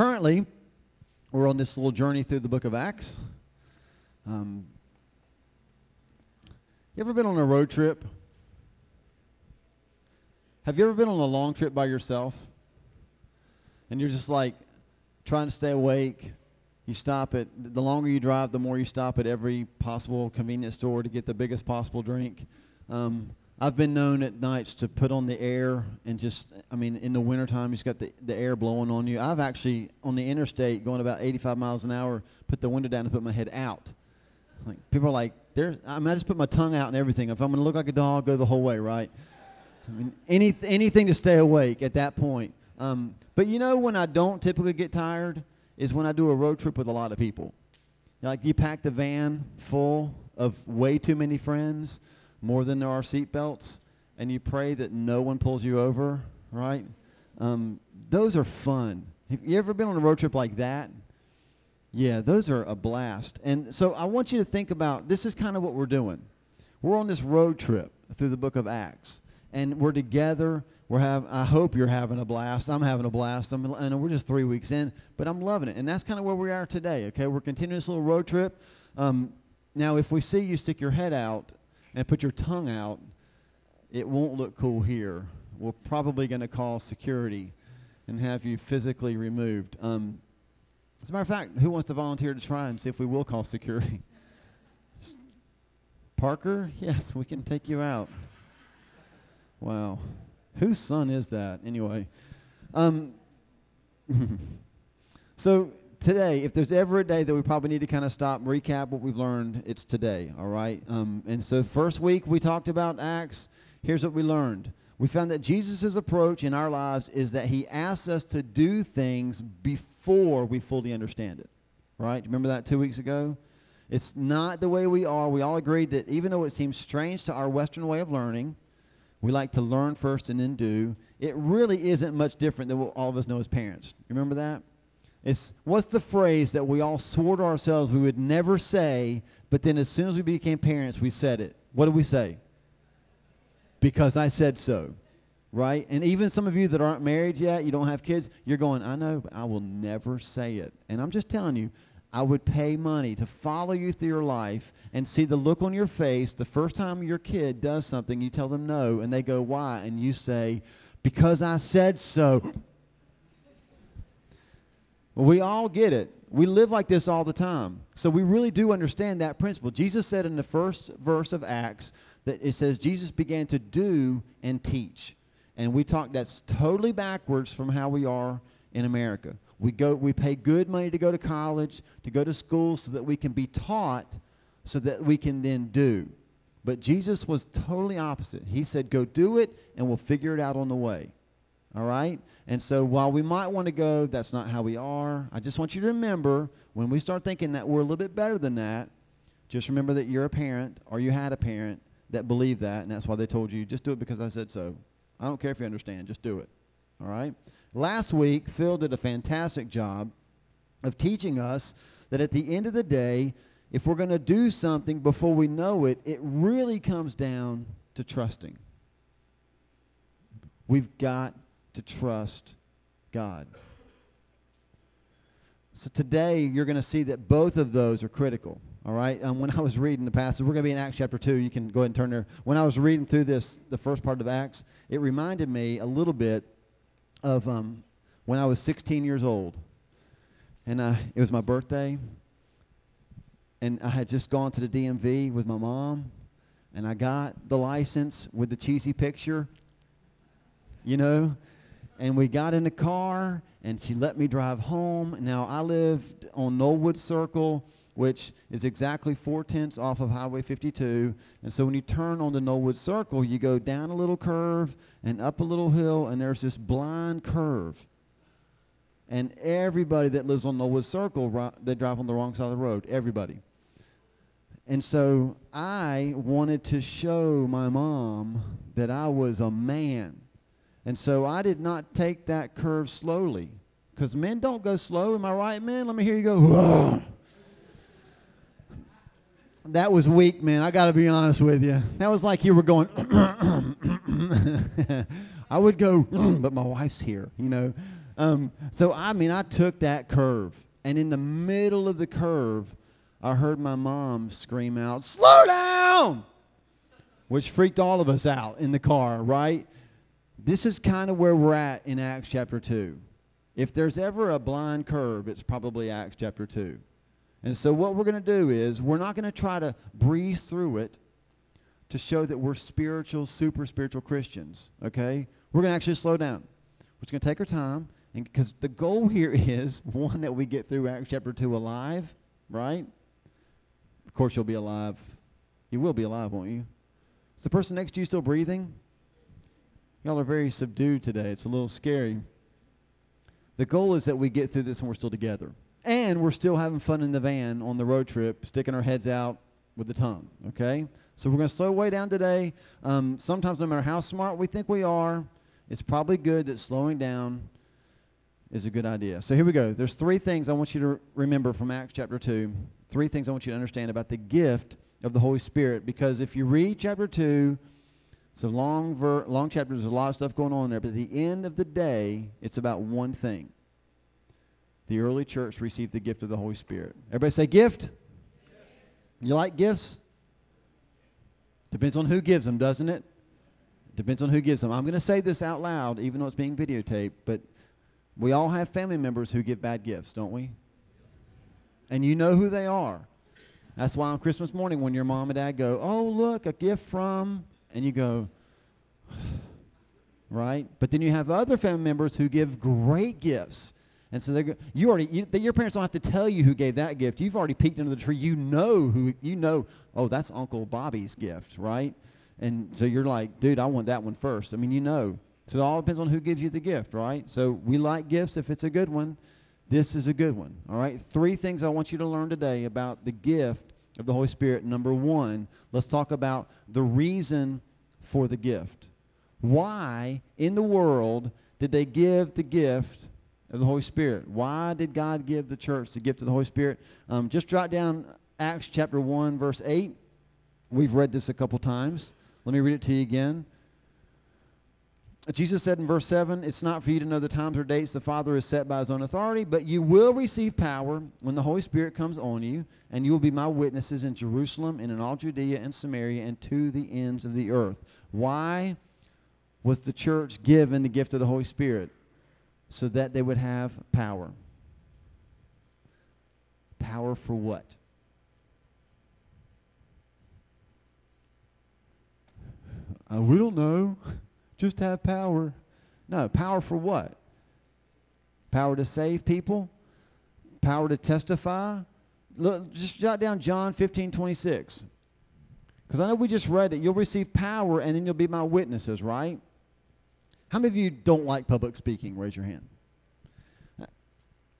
currently, we're on this little journey through the book of Acts. Um, you ever been on a road trip? Have you ever been on a long trip by yourself? And you're just like trying to stay awake. You stop at, the longer you drive, the more you stop at every possible convenience store to get the biggest possible drink. Um, I've been known at nights to put on the air and just, I mean, in the wintertime, you've got the, the air blowing on you. I've actually, on the interstate, going about 85 miles an hour, put the window down and put my head out. Like people are like, there's, I mean, I just put my tongue out and everything. If I'm going to look like a dog, go the whole way, right? I mean, any, anything to stay awake at that point. Um, but you know when I don't typically get tired is when I do a road trip with a lot of people. Like you pack the van full of way too many friends more than there are seatbelts, and you pray that no one pulls you over, right? Um, those are fun. Have you ever been on a road trip like that? Yeah, those are a blast. And so I want you to think about this is kind of what we're doing. We're on this road trip through the book of Acts, and we're together. We're have. I hope you're having a blast. I'm having a blast. I'm, and we're just three weeks in, but I'm loving it. And that's kind of where we are today. Okay, we're continuing this little road trip. Um, now, if we see you stick your head out and put your tongue out, it won't look cool here. We're probably going to call security and have you physically removed. Um, as a matter of fact, who wants to volunteer to try and see if we will call security? Parker? Yes, we can take you out. Wow. Whose son is that, anyway? Um, so today, if there's ever a day that we probably need to kind of stop, recap what we've learned, it's today, all right? Um, and so, first week we talked about Acts. Here's what we learned. We found that Jesus' approach in our lives is that he asks us to do things before we fully understand it, right? Remember that two weeks ago? It's not the way we are. We all agreed that even though it seems strange to our Western way of learning, we like to learn first and then do. It really isn't much different than what all of us know as parents. Remember that? It's what's the phrase that we all swore to ourselves we would never say, but then as soon as we became parents, we said it. What do we say? Because I said so. Right? And even some of you that aren't married yet, you don't have kids, you're going, I know, but I will never say it. And I'm just telling you, I would pay money to follow you through your life and see the look on your face the first time your kid does something, you tell them no, and they go, Why? And you say, Because I said so. We all get it. We live like this all the time. So we really do understand that principle. Jesus said in the first verse of Acts that it says Jesus began to do and teach. And we talk that's totally backwards from how we are in America. We go we pay good money to go to college, to go to school so that we can be taught so that we can then do. But Jesus was totally opposite. He said go do it and we'll figure it out on the way. All right? And so while we might want to go, that's not how we are. I just want you to remember when we start thinking that we're a little bit better than that, just remember that you're a parent or you had a parent that believed that, and that's why they told you, just do it because I said so. I don't care if you understand, just do it. All right? Last week, Phil did a fantastic job of teaching us that at the end of the day, if we're going to do something before we know it, it really comes down to trusting. We've got to trust God. So today you're going to see that both of those are critical. All right. Um, when I was reading the passage, we're going to be in Acts chapter two. You can go ahead and turn there. When I was reading through this, the first part of Acts, it reminded me a little bit of um, when I was 16 years old, and uh, it was my birthday, and I had just gone to the DMV with my mom, and I got the license with the cheesy picture, you know, and we got in the car and she let me drive home. Now I lived on Knollwood Circle, which is exactly four tenths off of Highway 52. And so when you turn on the Knollwood Circle, you go down a little curve and up a little hill, and there's this blind curve. And everybody that lives on Knollwood Circle, they drive on the wrong side of the road. Everybody. And so I wanted to show my mom that I was a man and so I did not take that curve slowly. Because men don't go slow. Am I right, men? Let me hear you go. That was weak, man. I got to be honest with you. That was like you were going, I would go, but my wife's here, you know. um, so I mean, I took that curve, and in the middle of the curve, I heard my mom scream out, "Slow down!" which freaked all of us out in the car, right? This is kind of where we're at in Acts chapter 2. If there's ever a blind curve, it's probably Acts chapter 2. And so, what we're going to do is, we're not going to try to breeze through it to show that we're spiritual, super spiritual Christians, okay? We're going to actually slow down. We're just going to take our time, because the goal here is one that we get through Acts chapter 2 alive, right? Of course, you'll be alive. You will be alive, won't you? Is the person next to you still breathing? Y'all are very subdued today. It's a little scary. The goal is that we get through this and we're still together. And we're still having fun in the van on the road trip, sticking our heads out with the tongue, okay? So we're going to slow way down today. Um, sometimes, no matter how smart we think we are, it's probably good that slowing down is a good idea. So here we go. There's three things I want you to remember from Acts chapter 2. Three things I want you to understand about the gift of the Holy Spirit. Because if you read chapter 2, a long, ver- long chapter. There's a lot of stuff going on there. But at the end of the day, it's about one thing. The early church received the gift of the Holy Spirit. Everybody say gift? You like gifts? Depends on who gives them, doesn't it? Depends on who gives them. I'm going to say this out loud, even though it's being videotaped, but we all have family members who give bad gifts, don't we? And you know who they are. That's why on Christmas morning, when your mom and dad go, Oh, look, a gift from, and you go, right? But then you have other family members who give great gifts. And so they you already you, your parents don't have to tell you who gave that gift. You've already peeked into the tree. You know who you know. Oh, that's Uncle Bobby's gift, right? And so you're like, dude, I want that one first. I mean, you know. So it all depends on who gives you the gift, right? So we like gifts if it's a good one. This is a good one. All right. Three things I want you to learn today about the gift of the Holy Spirit. Number one, let's talk about the reason for the gift. Why in the world did they give the gift of the Holy Spirit. Why did God give the church the gift of the Holy Spirit? Um, just jot down Acts chapter 1, verse 8. We've read this a couple times. Let me read it to you again. Jesus said in verse 7, It's not for you to know the times or dates the Father has set by his own authority, but you will receive power when the Holy Spirit comes on you, and you will be my witnesses in Jerusalem and in all Judea and Samaria and to the ends of the earth. Why was the church given the gift of the Holy Spirit? so that they would have power. Power for what? Uh, we don't know. Just have power. No, power for what? Power to save people? Power to testify? Look, just jot down John 15, 26. Because I know we just read that you'll receive power and then you'll be my witnesses, right? How many of you don't like public speaking? Raise your hand.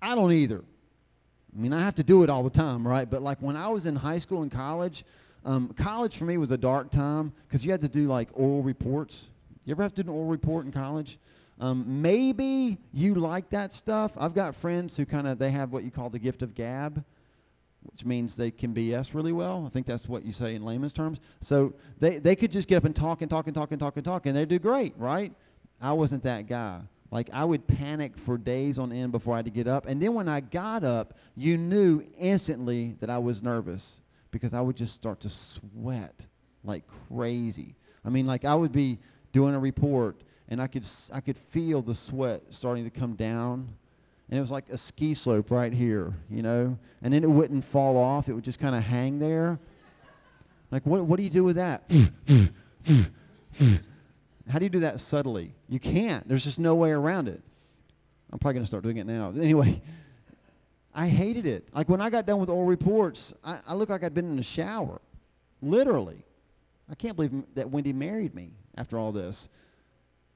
I don't either. I mean, I have to do it all the time, right? But like when I was in high school and college, um, college for me was a dark time because you had to do like oral reports. You ever have to do an oral report in college? Um, maybe you like that stuff. I've got friends who kind of they have what you call the gift of gab, which means they can BS really well. I think that's what you say in layman's terms. So they they could just get up and talk and talk and talk and talk and talk, and they do great, right? I wasn't that guy. Like I would panic for days on end before I had to get up. And then when I got up, you knew instantly that I was nervous because I would just start to sweat like crazy. I mean, like I would be doing a report and I could I could feel the sweat starting to come down. And it was like a ski slope right here, you know? And then it wouldn't fall off. It would just kind of hang there. Like what what do you do with that? How do you do that subtly? You can't. There's just no way around it. I'm probably going to start doing it now. Anyway, I hated it. Like when I got done with oral reports, I, I looked like I'd been in a shower. Literally. I can't believe that Wendy married me after all this.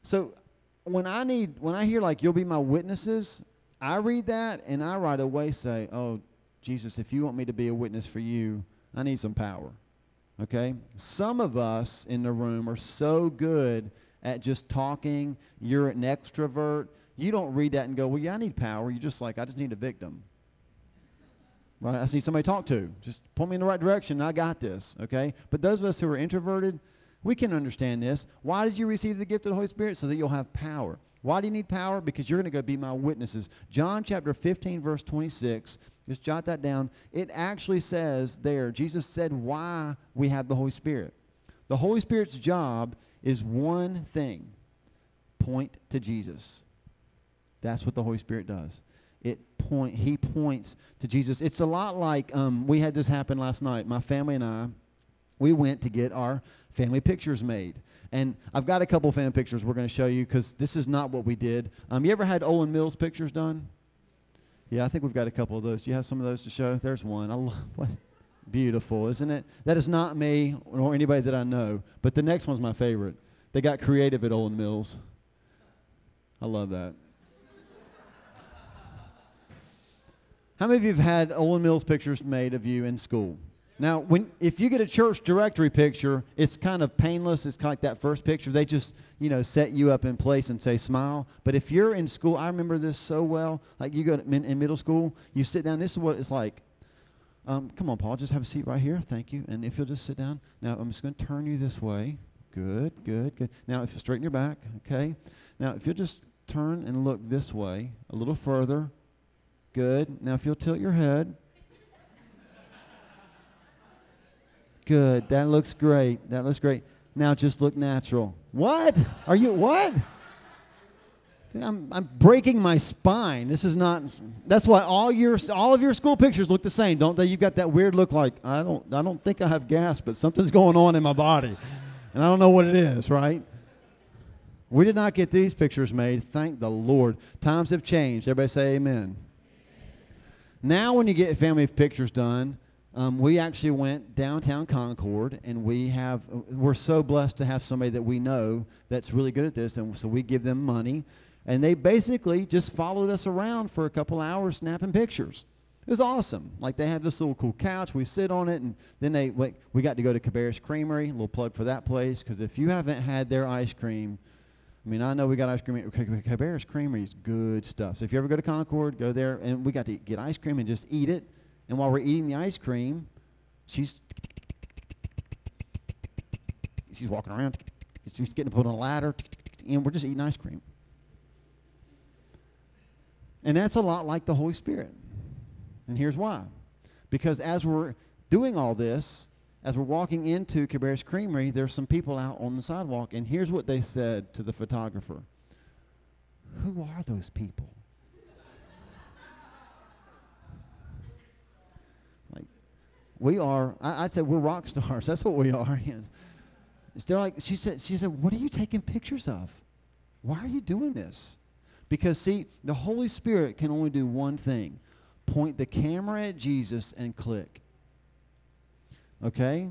So when I need, when I hear like, you'll be my witnesses, I read that and I right away say, oh, Jesus, if you want me to be a witness for you, I need some power. Okay? Some of us in the room are so good at just talking, you're an extrovert. You don't read that and go, well, yeah, I need power. You're just like, I just need a victim. Right? I need somebody to talk to. Just point me in the right direction, I got this. Okay? But those of us who are introverted, we can understand this. Why did you receive the gift of the Holy Spirit? So that you'll have power. Why do you need power? Because you're going to go be my witnesses. John chapter 15, verse 26. Just jot that down. It actually says there, Jesus said why we have the Holy Spirit. The Holy Spirit's job is one thing point to Jesus. That's what the Holy Spirit does. It point he points to Jesus. It's a lot like um, we had this happen last night. My family and I, we went to get our family pictures made. And I've got a couple family pictures we're going to show you because this is not what we did. Um, you ever had Olan Mills pictures done? Yeah, I think we've got a couple of those. Do you have some of those to show? There's one. I love what beautiful, isn't it? That is not me or anybody that I know, but the next one's my favorite. They got creative at Olan Mills. I love that. How many of you have had Olan Mills pictures made of you in school? Now, when if you get a church directory picture, it's kind of painless. It's kind of like that first picture. They just, you know, set you up in place and say smile. But if you're in school, I remember this so well. Like you go to, in, in middle school, you sit down. This is what it's like. Um, come on, Paul, just have a seat right here. Thank you. And if you'll just sit down. Now, I'm just going to turn you this way. Good, good, good. Now, if you straighten your back, okay. Now, if you'll just turn and look this way a little further. Good. Now, if you'll tilt your head. Good. That looks great. That looks great. Now just look natural. What? Are you what? I'm I'm breaking my spine. This is not. That's why all your all of your school pictures look the same, don't they? You've got that weird look like I don't I don't think I have gas, but something's going on in my body, and I don't know what it is. Right? We did not get these pictures made. Thank the Lord. Times have changed. Everybody say Amen. Now, when you get family pictures done, um, we actually went downtown Concord, and we have we're so blessed to have somebody that we know that's really good at this, and so we give them money, and they basically just followed us around for a couple hours snapping pictures. It was awesome. Like they have this little cool couch, we sit on it, and then they like, we got to go to Cabarrus Creamery. A little plug for that place, because if you haven't had their ice cream, I mean, I know we got ice cream. Cabarrus Creamery is good stuff. So if you ever go to Concord, go there, and we got to get ice cream and just eat it and while we're eating the ice cream, she's she's walking around. She's getting put on a ladder, and we're just eating ice cream. And that's a lot like the Holy Spirit. And here's why. Because as we're doing all this, as we're walking into Cabarrus Creamery, there's some people out on the sidewalk, and here's what they said to the photographer Who are those people? Like, we are. I, would say we're rock stars. That's what we are. They're like she said. She said, "What are you taking pictures of? Why are you doing this?" Because see, the Holy Spirit can only do one thing: point the camera at Jesus and click. Okay?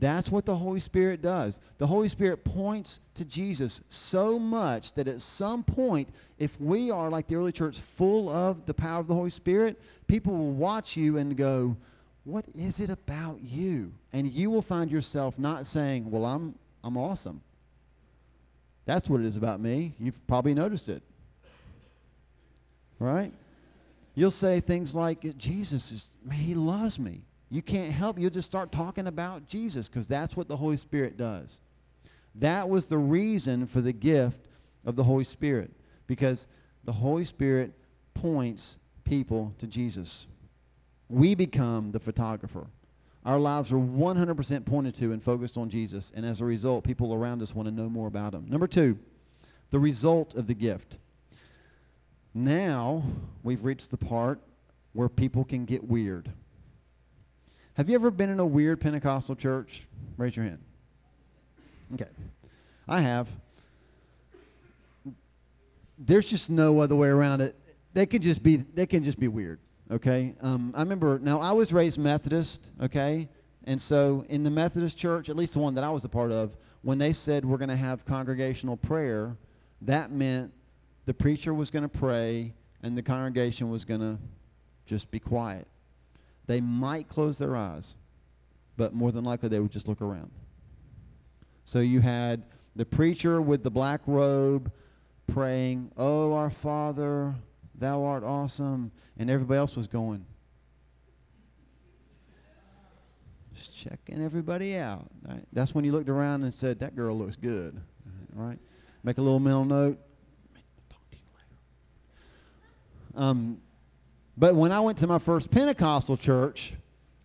That's what the Holy Spirit does. The Holy Spirit points to Jesus so much that at some point, if we are like the early church, full of the power of the Holy Spirit, people will watch you and go, what is it about you? And you will find yourself not saying, Well, I'm, I'm awesome. That's what it is about me. You've probably noticed it. Right? You'll say things like, Jesus is, man, he loves me. You can't help. You'll just start talking about Jesus because that's what the Holy Spirit does. That was the reason for the gift of the Holy Spirit because the Holy Spirit points people to Jesus we become the photographer. Our lives are 100% pointed to and focused on Jesus, and as a result, people around us want to know more about him. Number two, the result of the gift. Now we've reached the part where people can get weird. Have you ever been in a weird Pentecostal church? Raise your hand. Okay. I have. There's just no other way around it. They can just be they can just be weird. Okay, um, I remember. Now I was raised Methodist. Okay, and so in the Methodist church, at least the one that I was a part of, when they said we're going to have congregational prayer, that meant the preacher was going to pray and the congregation was going to just be quiet. They might close their eyes, but more than likely they would just look around. So you had the preacher with the black robe praying, "Oh, our Father." Thou art awesome. And everybody else was going. Just checking everybody out. Right? That's when you looked around and said, That girl looks good. Right? Make a little mental note. Um, but when I went to my first Pentecostal church,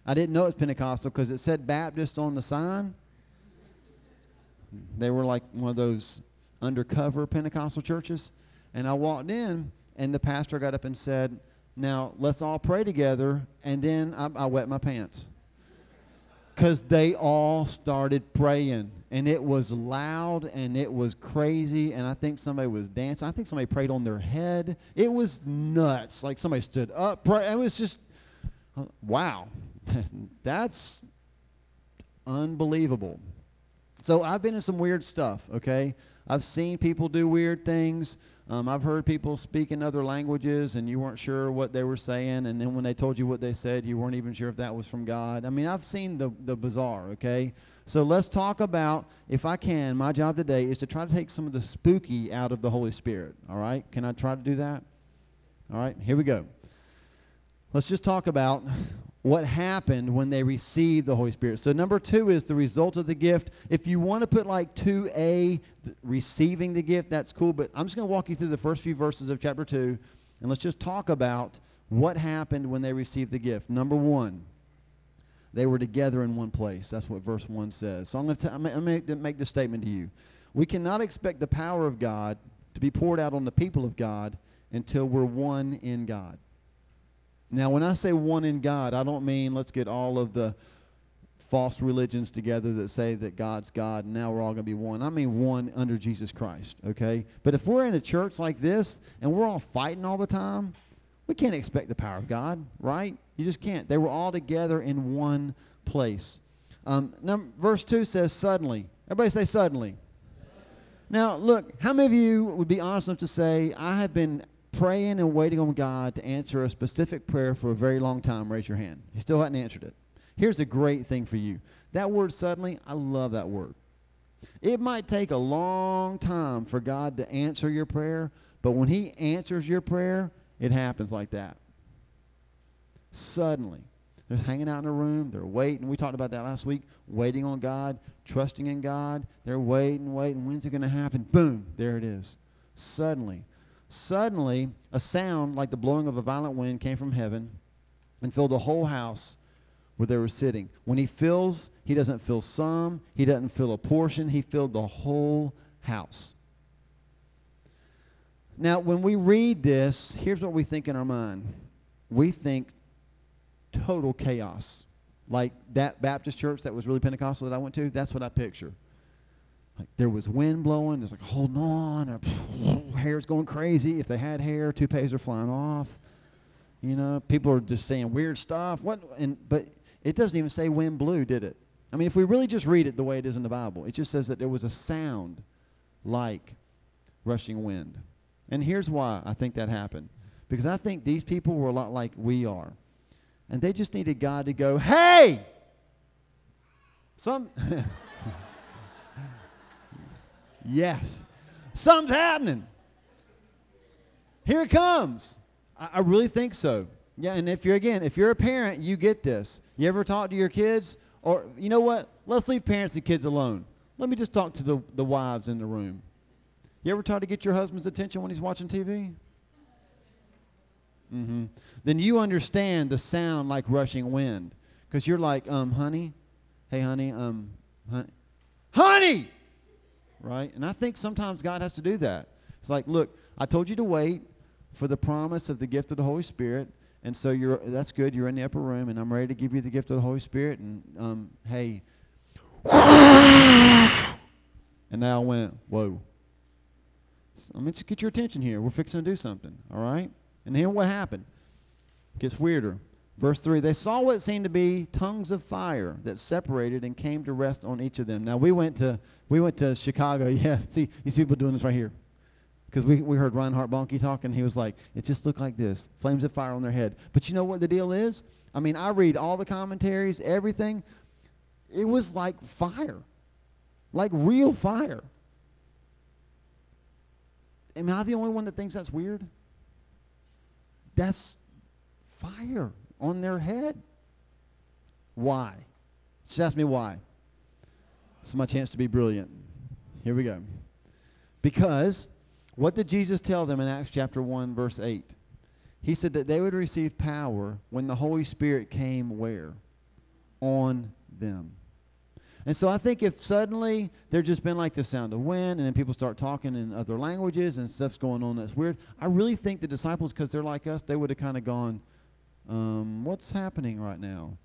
I didn't know it was Pentecostal because it said Baptist on the sign. They were like one of those undercover Pentecostal churches. And I walked in, and the pastor got up and said, Now let's all pray together. And then I, I wet my pants. Because they all started praying. And it was loud and it was crazy. And I think somebody was dancing. I think somebody prayed on their head. It was nuts. Like somebody stood up. Pray. It was just, uh, wow. That's unbelievable. So I've been in some weird stuff, okay? I've seen people do weird things. Um, I've heard people speak in other languages and you weren't sure what they were saying, and then when they told you what they said, you weren't even sure if that was from God. I mean, I've seen the, the bizarre, okay? So let's talk about, if I can, my job today is to try to take some of the spooky out of the Holy Spirit, all right? Can I try to do that? All right, here we go. Let's just talk about what happened when they received the Holy Spirit. So number two is the result of the gift. If you want to put like 2a, receiving the gift, that's cool. But I'm just going to walk you through the first few verses of chapter 2, and let's just talk about what happened when they received the gift. Number one, they were together in one place. That's what verse 1 says. So I'm going to, I'm to make this statement to you. We cannot expect the power of God to be poured out on the people of God until we're one in God. Now, when I say one in God, I don't mean let's get all of the false religions together that say that God's God and now we're all going to be one. I mean one under Jesus Christ, okay? But if we're in a church like this and we're all fighting all the time, we can't expect the power of God, right? You just can't. They were all together in one place. Um, verse 2 says, suddenly. Everybody say suddenly. Now, look, how many of you would be honest enough to say, I have been praying and waiting on God to answer a specific prayer for a very long time, raise your hand. He still hadn't answered it. Here's a great thing for you. That word suddenly, I love that word. It might take a long time for God to answer your prayer, but when He answers your prayer, it happens like that. Suddenly. They're hanging out in a room, they're waiting. We talked about that last week, waiting on God, trusting in God. They're waiting, waiting. When's it going to happen? Boom, there it is. Suddenly. Suddenly, a sound like the blowing of a violent wind came from heaven and filled the whole house where they were sitting. When he fills, he doesn't fill some, he doesn't fill a portion, he filled the whole house. Now, when we read this, here's what we think in our mind we think total chaos. Like that Baptist church that was really Pentecostal that I went to, that's what I picture like there was wind blowing. it's like holding on. Or, hair's going crazy. If they had hair, toupees are flying off. You know, people are just saying weird stuff. What? And but it doesn't even say wind blew, did it? I mean, if we really just read it the way it is in the Bible, it just says that there was a sound like rushing wind. And here's why I think that happened. Because I think these people were a lot like we are. And they just needed God to go, hey! Some. Yes. Something's happening. Here it comes. I, I really think so. Yeah, and if you're again, if you're a parent, you get this. You ever talk to your kids? Or you know what? Let's leave parents and kids alone. Let me just talk to the, the wives in the room. You ever try to get your husband's attention when he's watching TV? Mm-hmm. Then you understand the sound like rushing wind. Because you're like, um, honey, hey, honey, um, honey, honey, right? And I think sometimes God has to do that. It's like, look, I told you to wait for the promise of the gift of the Holy Spirit, and so you're that's good. You're in the upper room, and I'm ready to give you the gift of the Holy Spirit. And um, hey, and now I went, whoa. Let me just get your attention here. We're fixing to do something, all right? And then what happened? It gets weirder. Verse 3 They saw what seemed to be tongues of fire that separated and came to rest on each of them. Now, we went to, we went to Chicago. Yeah, see, these people doing this right here. Because we, we heard Reinhard Bonnke talking. He was like, it just looked like this flames of fire on their head. But you know what the deal is? I mean, I read all the commentaries, everything. It was like fire, like real fire. Am I the only one that thinks that's weird? That's fire on their head. Why? Just ask me why. It's my chance to be brilliant. Here we go. Because what did Jesus tell them in Acts chapter 1, verse 8? He said that they would receive power when the Holy Spirit came where? On them. And so I think if suddenly there just been like the sound of wind and then people start talking in other languages and stuff's going on that's weird, I really think the disciples, because they're like us, they would have kind of gone, um, what's happening right now?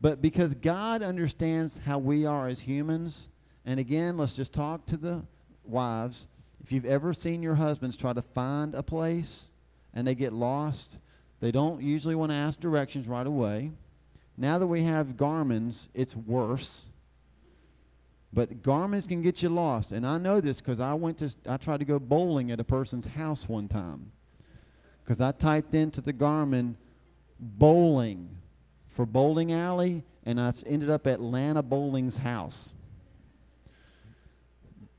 But because God understands how we are as humans, and again, let's just talk to the wives. If you've ever seen your husbands try to find a place and they get lost, they don't usually want to ask directions right away. Now that we have Garmin's, it's worse. But Garmin's can get you lost, and I know this because I went to I tried to go bowling at a person's house one time because I typed into the Garmin bowling for bowling alley, and I ended up at Lana Bowling's house.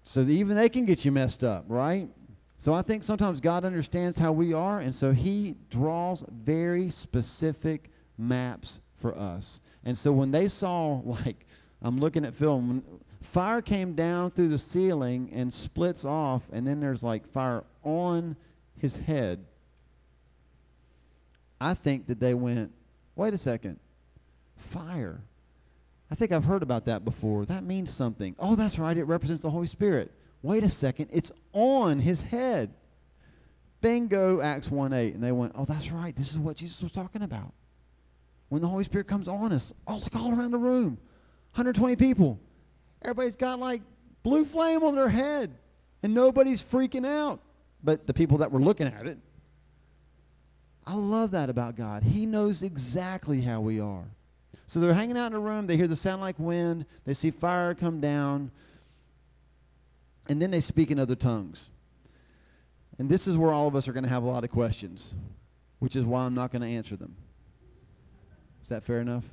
So even they can get you messed up, right? So I think sometimes God understands how we are, and so He draws very specific maps for us. And so when they saw, like, I'm looking at Phil, fire came down through the ceiling and splits off, and then there's like fire on his head. I think that they went, wait a second, fire. I think I've heard about that before. That means something. Oh, that's right, it represents the Holy Spirit. Wait a second, it's on his head. Bingo, Acts 1 8. And they went, oh, that's right, this is what Jesus was talking about. When the Holy Spirit comes on us, oh, look all around the room 120 people. Everybody's got like blue flame on their head, and nobody's freaking out. But the people that were looking at it, I love that about God. He knows exactly how we are. So they're hanging out in a room, they hear the sound like wind, they see fire come down, and then they speak in other tongues. And this is where all of us are going to have a lot of questions, which is why I'm not going to answer them. Is that fair enough?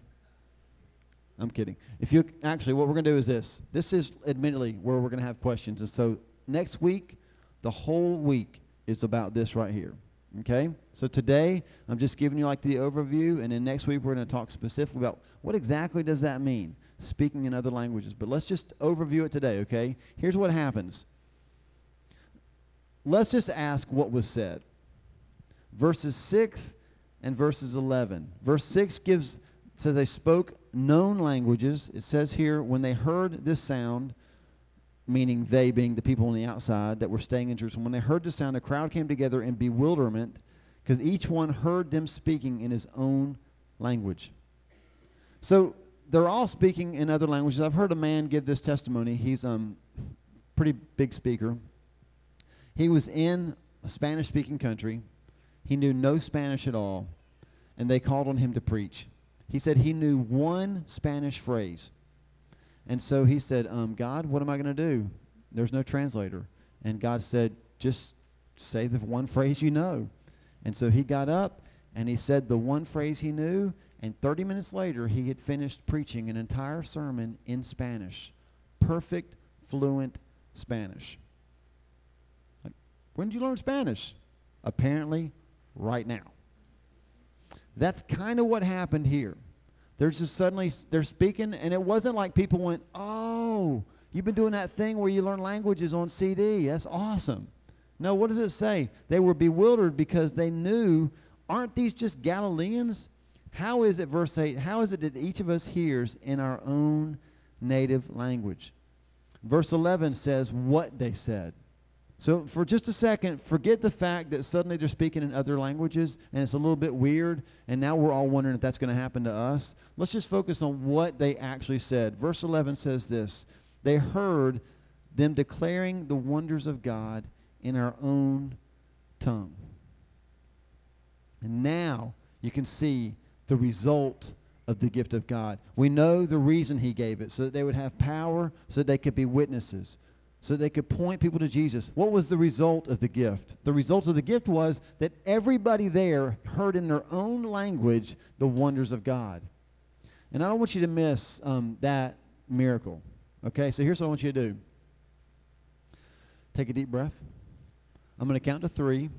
I'm kidding. If you actually, what we're going to do is this. This is admittedly where we're going to have questions. And so next week, the whole week is about this right here. Okay? So today, I'm just giving you like the overview, and then next week we're going to talk specifically about what exactly does that mean, speaking in other languages. But let's just overview it today, okay? Here's what happens. Let's just ask what was said. Verses 6 and verses 11. Verse 6 gives says they spoke known languages. It says here, when they heard this sound, meaning they being the people on the outside that were staying in Jerusalem, when they heard the sound, a crowd came together in bewilderment because each one heard them speaking in his own language. So they're all speaking in other languages. I've heard a man give this testimony. He's a um, pretty big speaker. He was in a Spanish speaking country. He knew no Spanish at all, and they called on him to preach. He said he knew one Spanish phrase. And so he said, um, God, what am I going to do? There's no translator. And God said, just say the one phrase you know. And so he got up and he said the one phrase he knew. And 30 minutes later, he had finished preaching an entire sermon in Spanish. Perfect, fluent Spanish. Like, when did you learn Spanish? Apparently, right now. That's kind of what happened here. There's just suddenly they're speaking, and it wasn't like people went, "Oh, you've been doing that thing where you learn languages on CD. That's awesome." No, what does it say? They were bewildered because they knew, aren't these just Galileans? How is it, verse 8, how is it that each of us hears in our own native language? Verse 11 says what they said. So, for just a second, forget the fact that suddenly they're speaking in other languages and it's a little bit weird, and now we're all wondering if that's going to happen to us. Let's just focus on what they actually said. Verse 11 says this They heard them declaring the wonders of God in our own tongue. And now you can see the result of the gift of God. We know the reason He gave it, so that they would have power, so that they could be witnesses so they could point people to Jesus. What was the result of the gift? The result of the gift was that everybody there heard in their own language the wonders of God. And I don't want you to miss um, that miracle. Okay, so here's what I want you to do take a deep breath. I'm going to count to three,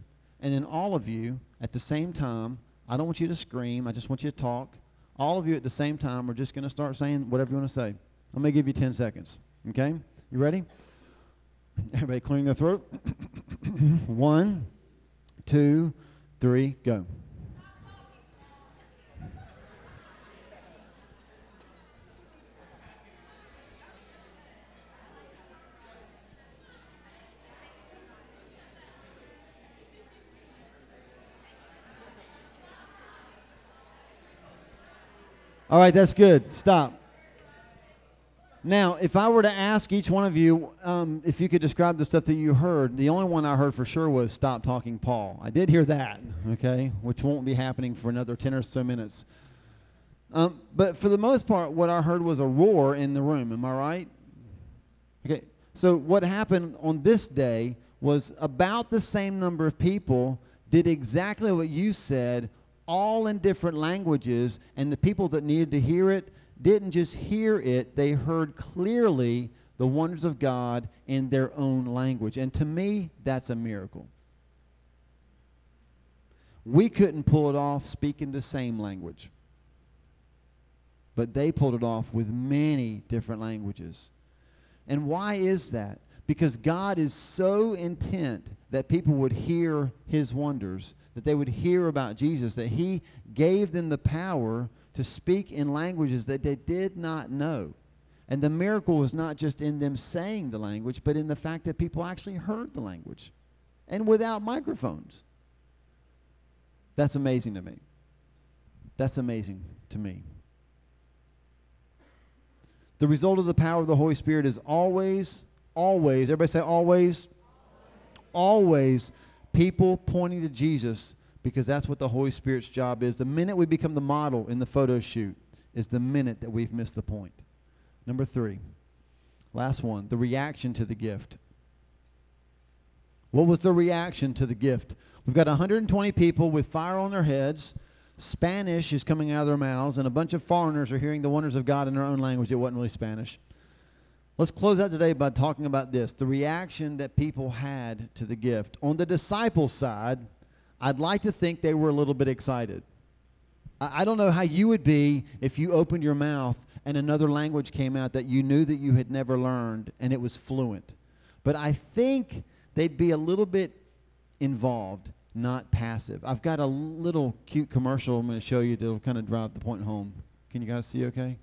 and then all of you at the same time, I don't want you to scream, I just want you to talk. All of you at the same time are just going to start saying whatever you want to say. I'm going to give you 10 seconds. Okay? You ready? Everybody clearing their throat. One, two, three, go. All right, that's good. Stop. Now, if I were to ask each one of you um, if you could describe the stuff that you heard, the only one I heard for sure was "Stop talking, Paul." I did hear that, okay, which won't be happening for another ten or so minutes. Um, but for the most part, what I heard was a roar in the room. Am I right? Okay. So what happened on this day was about the same number of people did exactly what you said, all in different languages, and the people that needed to hear it didn't just hear it, they heard clearly the wonders of God in their own language. And to me, that's a miracle. We couldn't pull it off speaking the same language. But they pulled it off with many different languages. And why is that? Because God is so intent that people would hear his wonders, that they would hear about Jesus, that he gave them the power to speak in languages that they did not know. And the miracle was not just in them saying the language, but in the fact that people actually heard the language and without microphones. That's amazing to me. That's amazing to me. The result of the power of the Holy Spirit is always, always, everybody say always, always people pointing to Jesus because that's what the Holy Spirit's job is. The minute we become the model in the photo shoot is the minute that we've missed the point. Number three, last one, the reaction to the gift. What was the reaction to the gift? We've got 120 people with fire on their heads. Spanish is coming out of their mouths, and a bunch of foreigners are hearing the wonders of God in their own language. It wasn't really Spanish. Let's close out today by talking about this the reaction that people had to the gift. On the disciples' side, I'd like to think they were a little bit excited. I, I don't know how you would be if you opened your mouth and another language came out that you knew that you had never learned and it was fluent. But I think they'd be a little bit involved, not passive. I've got a little cute commercial I'm going to show you that'll kind of drive the point home. Can you guys see okay?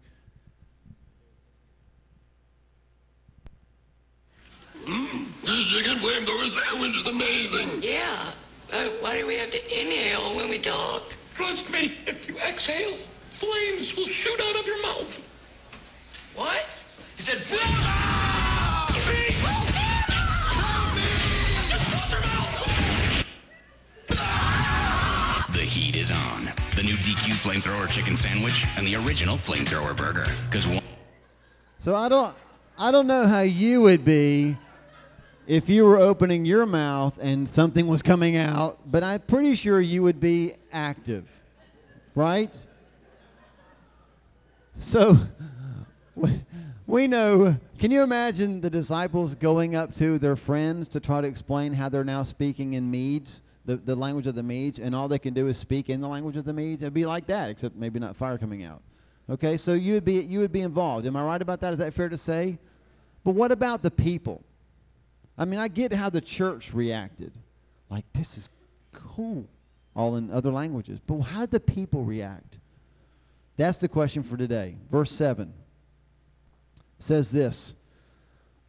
Mmm, this chicken flamethrower sandwich is amazing. Yeah. Uh, why do we have to inhale when we talk? Trust me, if you exhale, flames will shoot out of your mouth. What? He said, ah! See? Me! Just close your mouth! The heat is on. The new DQ flamethrower chicken sandwich and the original flamethrower burger. Because one. So I don't I don't know how you would be if you were opening your mouth and something was coming out, but I'm pretty sure you would be active. Right? So we- know, can you imagine the disciples going up to their friends to try to explain how they're now speaking in Medes, the, the language of the Medes, and all they can do is speak in the language of the Medes? It'd be like that, except maybe not fire coming out. Okay, so you would be you would be involved. Am I right about that? Is that fair to say? But what about the people? I mean, I get how the church reacted. Like, this is cool, all in other languages. But how did the people react? That's the question for today. Verse 7 says this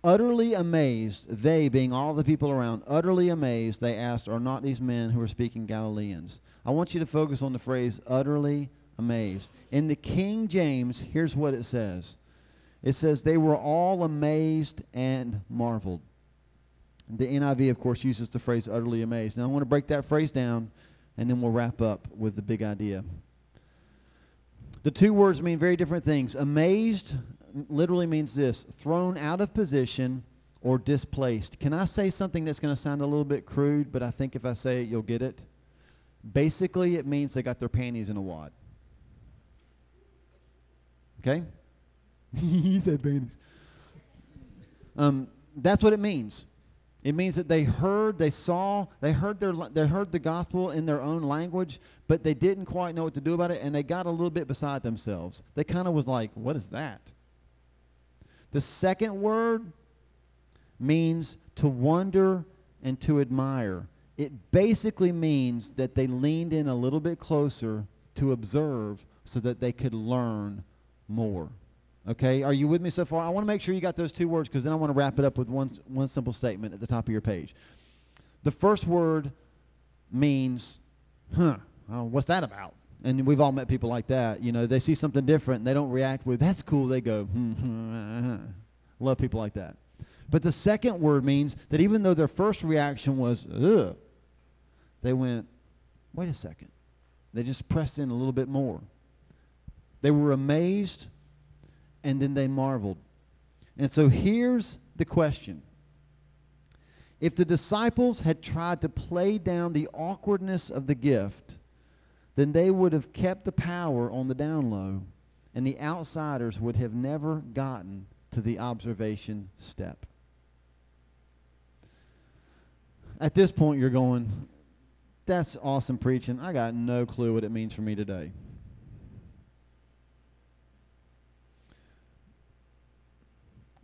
Utterly amazed, they, being all the people around, utterly amazed, they asked, Are not these men who are speaking Galileans? I want you to focus on the phrase utterly amazed. In the King James, here's what it says it says, They were all amazed and marveled. The NIV, of course, uses the phrase utterly amazed. Now, I want to break that phrase down, and then we'll wrap up with the big idea. The two words mean very different things. Amazed literally means this thrown out of position or displaced. Can I say something that's going to sound a little bit crude, but I think if I say it, you'll get it? Basically, it means they got their panties in a wad. Okay? he said panties. Um, that's what it means. It means that they heard, they saw, they heard their they heard the gospel in their own language, but they didn't quite know what to do about it, and they got a little bit beside themselves. They kind of was like, "What is that?" The second word means to wonder and to admire. it basically means that they leaned in a little bit closer to observe so that they could learn more. Okay, are you with me so far? I want to make sure you got those two words because then I want to wrap it up with one, one simple statement at the top of your page. The first word means, huh, oh, what's that about? And we've all met people like that. You know, they see something different and they don't react with, that's cool. They go, hmm, hmm, uh, uh. love people like that. But the second word means that even though their first reaction was, ugh, they went, wait a second. They just pressed in a little bit more. They were amazed and then they marveled. And so here's the question If the disciples had tried to play down the awkwardness of the gift, then they would have kept the power on the down low, and the outsiders would have never gotten to the observation step. At this point, you're going, That's awesome preaching. I got no clue what it means for me today.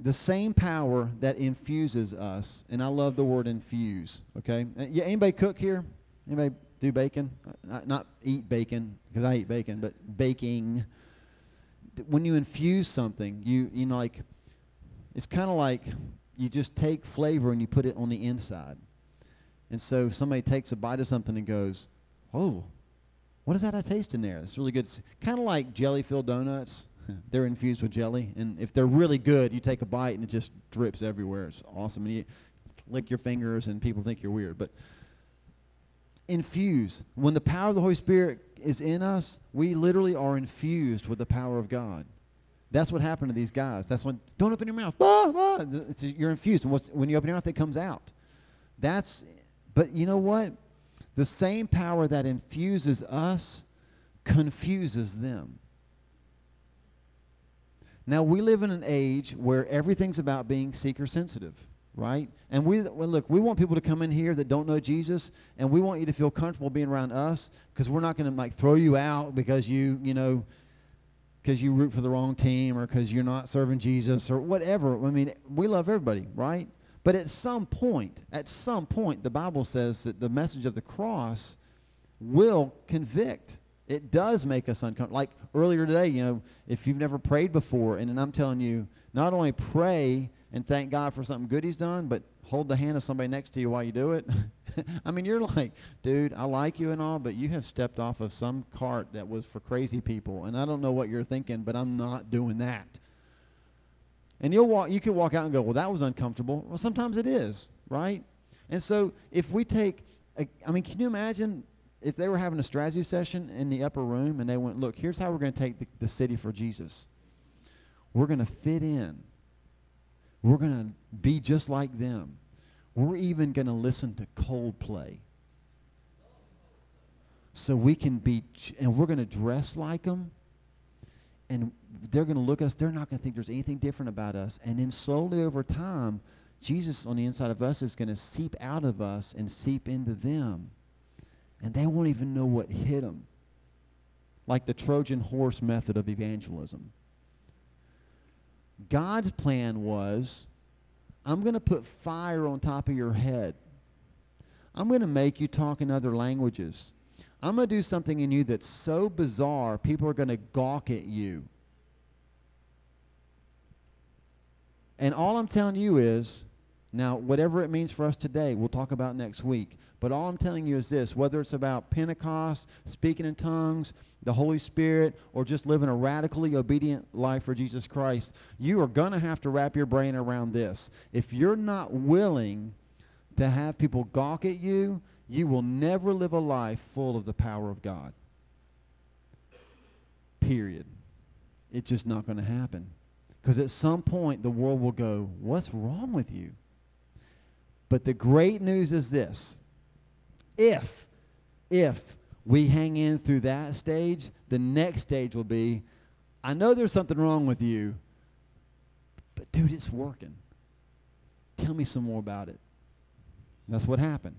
The same power that infuses us, and I love the word infuse. Okay, Uh, yeah. Anybody cook here? Anybody do bacon? Uh, Not, not eat bacon because I eat bacon, but baking. When you infuse something, you you know like it's kind of like you just take flavor and you put it on the inside. And so somebody takes a bite of something and goes, "Oh, what is that I taste in there? It's really good." Kind of like jelly-filled donuts. they're infused with jelly, and if they're really good, you take a bite and it just drips everywhere. It's awesome. And you lick your fingers, and people think you're weird. But infuse. When the power of the Holy Spirit is in us, we literally are infused with the power of God. That's what happened to these guys. That's when don't open your mouth. You're infused, and when you open your mouth, it comes out. That's. But you know what? The same power that infuses us confuses them. Now we live in an age where everything's about being seeker sensitive, right? And we well, look, we want people to come in here that don't know Jesus, and we want you to feel comfortable being around us because we're not going to like throw you out because you, you know, because you root for the wrong team or because you're not serving Jesus or whatever. I mean, we love everybody, right? But at some point, at some point, the Bible says that the message of the cross will convict. It does make us uncomfortable. Like earlier today, you know, if you've never prayed before, and, and I'm telling you, not only pray and thank God for something good He's done, but hold the hand of somebody next to you while you do it. I mean, you're like, dude, I like you and all, but you have stepped off of some cart that was for crazy people, and I don't know what you're thinking, but I'm not doing that. And you'll walk, you can walk out and go, well, that was uncomfortable. Well, sometimes it is, right? And so if we take, a, I mean, can you imagine if they were having a strategy session in the upper room and they went, look, here's how we're going to take the, the city for Jesus. We're going to fit in. We're going to be just like them. We're even going to listen to Coldplay. So we can be, and we're going to dress like them. And they're going to look at us. They're not going to think there's anything different about us. And then slowly over time, Jesus on the inside of us is going to seep out of us and seep into them and they won't even know what hit them. Like the Trojan horse method of evangelism. God's plan was I'm going to put fire on top of your head. I'm going to make you talk in other languages. I'm going to do something in you that's so bizarre, people are going to gawk at you. And all I'm telling you is now, whatever it means for us today, we'll talk about next week. But all I'm telling you is this whether it's about Pentecost, speaking in tongues, the Holy Spirit, or just living a radically obedient life for Jesus Christ, you are going to have to wrap your brain around this. If you're not willing to have people gawk at you, you will never live a life full of the power of God. Period. It's just not going to happen. Because at some point, the world will go, What's wrong with you? But the great news is this if, if we hang in through that stage, the next stage will be I know there's something wrong with you, but dude, it's working. Tell me some more about it. That's what happened.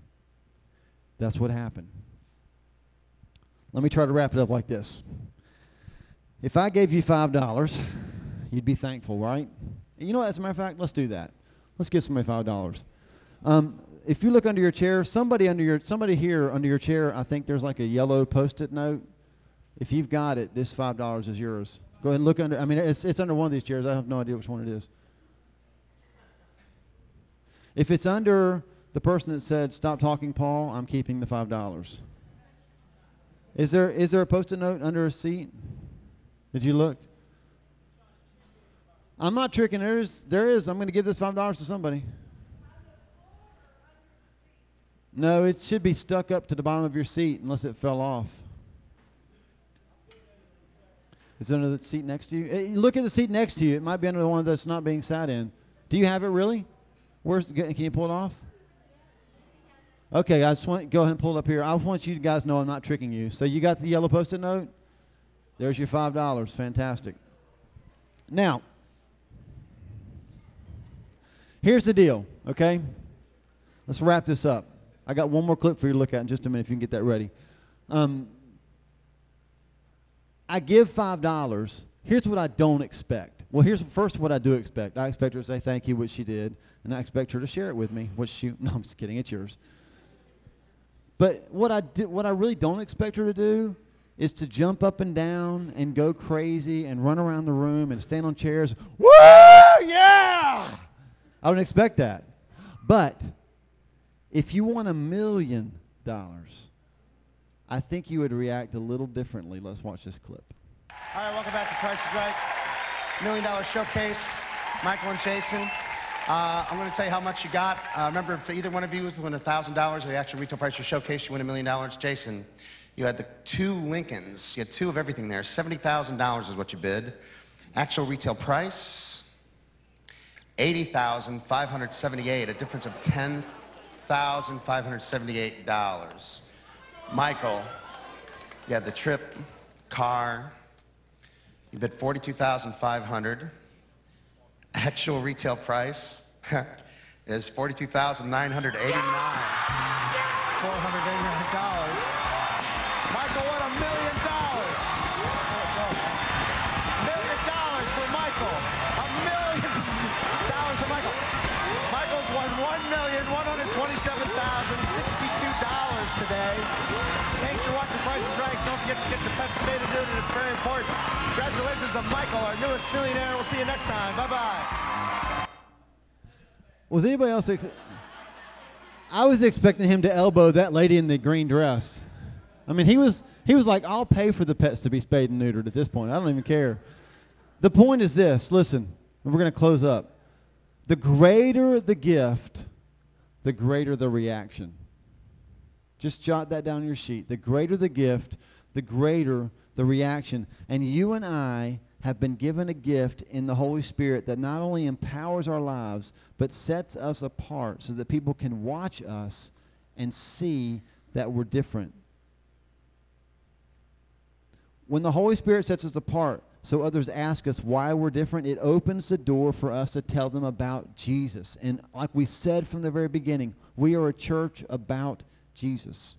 That's what happened. Let me try to wrap it up like this. If I gave you $5, you'd be thankful, right? You know what, as a matter of fact, let's do that. Let's give somebody $5. Um, if you look under your chair, somebody under your somebody here under your chair, I think there's like a yellow post-it note. If you've got it, this five dollars is yours. Go ahead and look under. I mean, it's it's under one of these chairs. I have no idea which one it is. If it's under the person that said, "Stop talking, Paul," I'm keeping the five dollars. Is there is there a post-it note under a seat? Did you look? I'm not tricking. There is there is. I'm going to give this five dollars to somebody. No, it should be stuck up to the bottom of your seat unless it fell off. Is it under the seat next to you? Eh, Look at the seat next to you. It might be under the one that's not being sat in. Do you have it really? Where's? Can you pull it off? Okay, I just want go ahead and pull it up here. I want you guys to know I'm not tricking you. So you got the yellow post-it note? There's your five dollars. Fantastic. Now, here's the deal. Okay, let's wrap this up. I got one more clip for you to look at in just a minute if you can get that ready. Um, I give five dollars. Here's what I don't expect. Well, here's first what I do expect. I expect her to say thank you, which she did, and I expect her to share it with me, which she. No, I'm just kidding. It's yours. But what I what I really don't expect her to do is to jump up and down and go crazy and run around the room and stand on chairs. Woo! Yeah! I don't expect that. But if you won a million dollars, I think you would react a little differently. Let's watch this clip. All right, welcome back to Price is Right. Million Dollar Showcase. Michael and Jason. Uh, I'm going to tell you how much you got. Uh, remember, for either one of you to win $1,000 or the actual retail price of your showcase, you win a million dollars. Jason, you had the two Lincolns. You had two of everything there. $70,000 is what you bid. Actual retail price, 80578 a difference of $10,578. Michael, you had the trip, car, you bid 42500 Actual retail price is 42,989. $489. Michael today. Thanks for watching Price is Right. Don't forget to get the Pep State of Newton. It's very important. Congratulations to Michael, our newest millionaire. We'll see you next time. Bye bye. Was anybody else? Ex- I was expecting him to elbow that lady in the green dress. I mean, he was he was like, "I'll pay for the pets to be spayed and neutered." At this point, I don't even care. The point is this: listen, we're going to close up. The greater the gift, the greater the reaction. Just jot that down on your sheet. The greater the gift, the greater the reaction. And you and I have been given a gift in the Holy Spirit that not only empowers our lives, but sets us apart so that people can watch us and see that we're different. When the Holy Spirit sets us apart, so others ask us why we're different, it opens the door for us to tell them about Jesus. And like we said from the very beginning, we are a church about Jesus.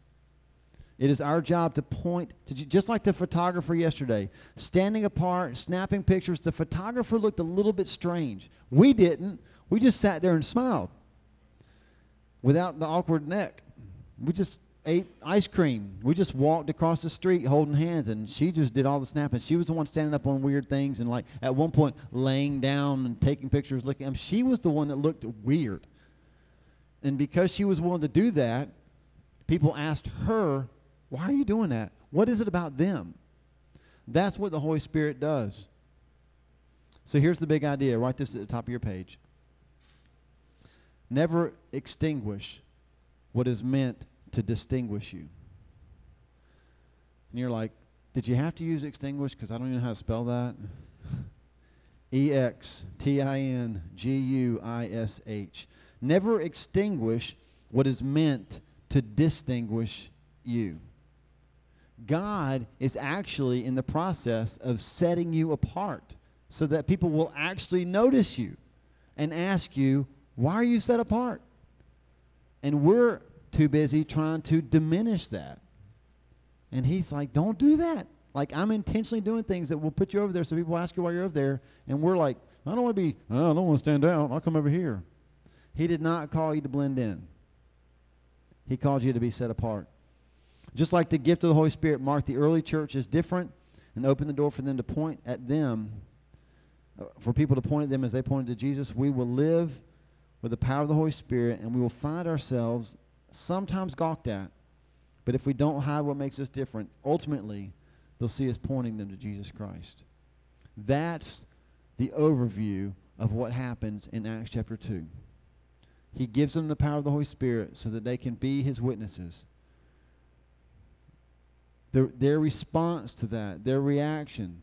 It is our job to point to just like the photographer yesterday, standing apart, snapping pictures. The photographer looked a little bit strange. We didn't. We just sat there and smiled without the awkward neck. We just ate ice cream. We just walked across the street holding hands, and she just did all the snapping. She was the one standing up on weird things and like at one point laying down and taking pictures, looking. I mean, she was the one that looked weird. And because she was willing to do that, people asked her, "Why are you doing that? What is it about them?" That's what the Holy Spirit does. So here's the big idea. Write this at the top of your page. Never extinguish what is meant to distinguish you. And you're like, did you have to use extinguish? Because I don't even know how to spell that. E X T I N G U I S H. Never extinguish what is meant to distinguish you. God is actually in the process of setting you apart so that people will actually notice you and ask you, why are you set apart? And we're too busy trying to diminish that. And he's like, don't do that. Like, I'm intentionally doing things that will put you over there so people ask you why you're over there. And we're like, I don't want to be, I don't want to stand out. I'll come over here. He did not call you to blend in. He called you to be set apart. Just like the gift of the Holy Spirit marked the early church as different and opened the door for them to point at them, uh, for people to point at them as they pointed to Jesus, we will live with the power of the Holy Spirit and we will find ourselves sometimes gawked at. But if we don't hide what makes us different, ultimately, they'll see us pointing them to Jesus Christ. That's the overview of what happens in Acts chapter 2. He gives them the power of the Holy Spirit so that they can be his witnesses. Their, their response to that, their reaction,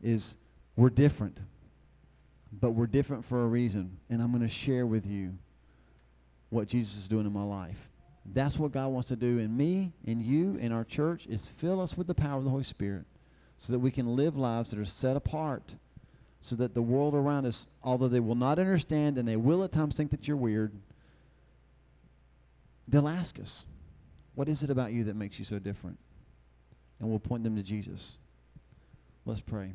is we're different. But we're different for a reason. And I'm going to share with you what Jesus is doing in my life. That's what God wants to do in me, in you, in our church, is fill us with the power of the Holy Spirit so that we can live lives that are set apart so that the world around us, although they will not understand and they will at times think that you're weird, they'll ask us, What is it about you that makes you so different? And we'll point them to Jesus. Let's pray.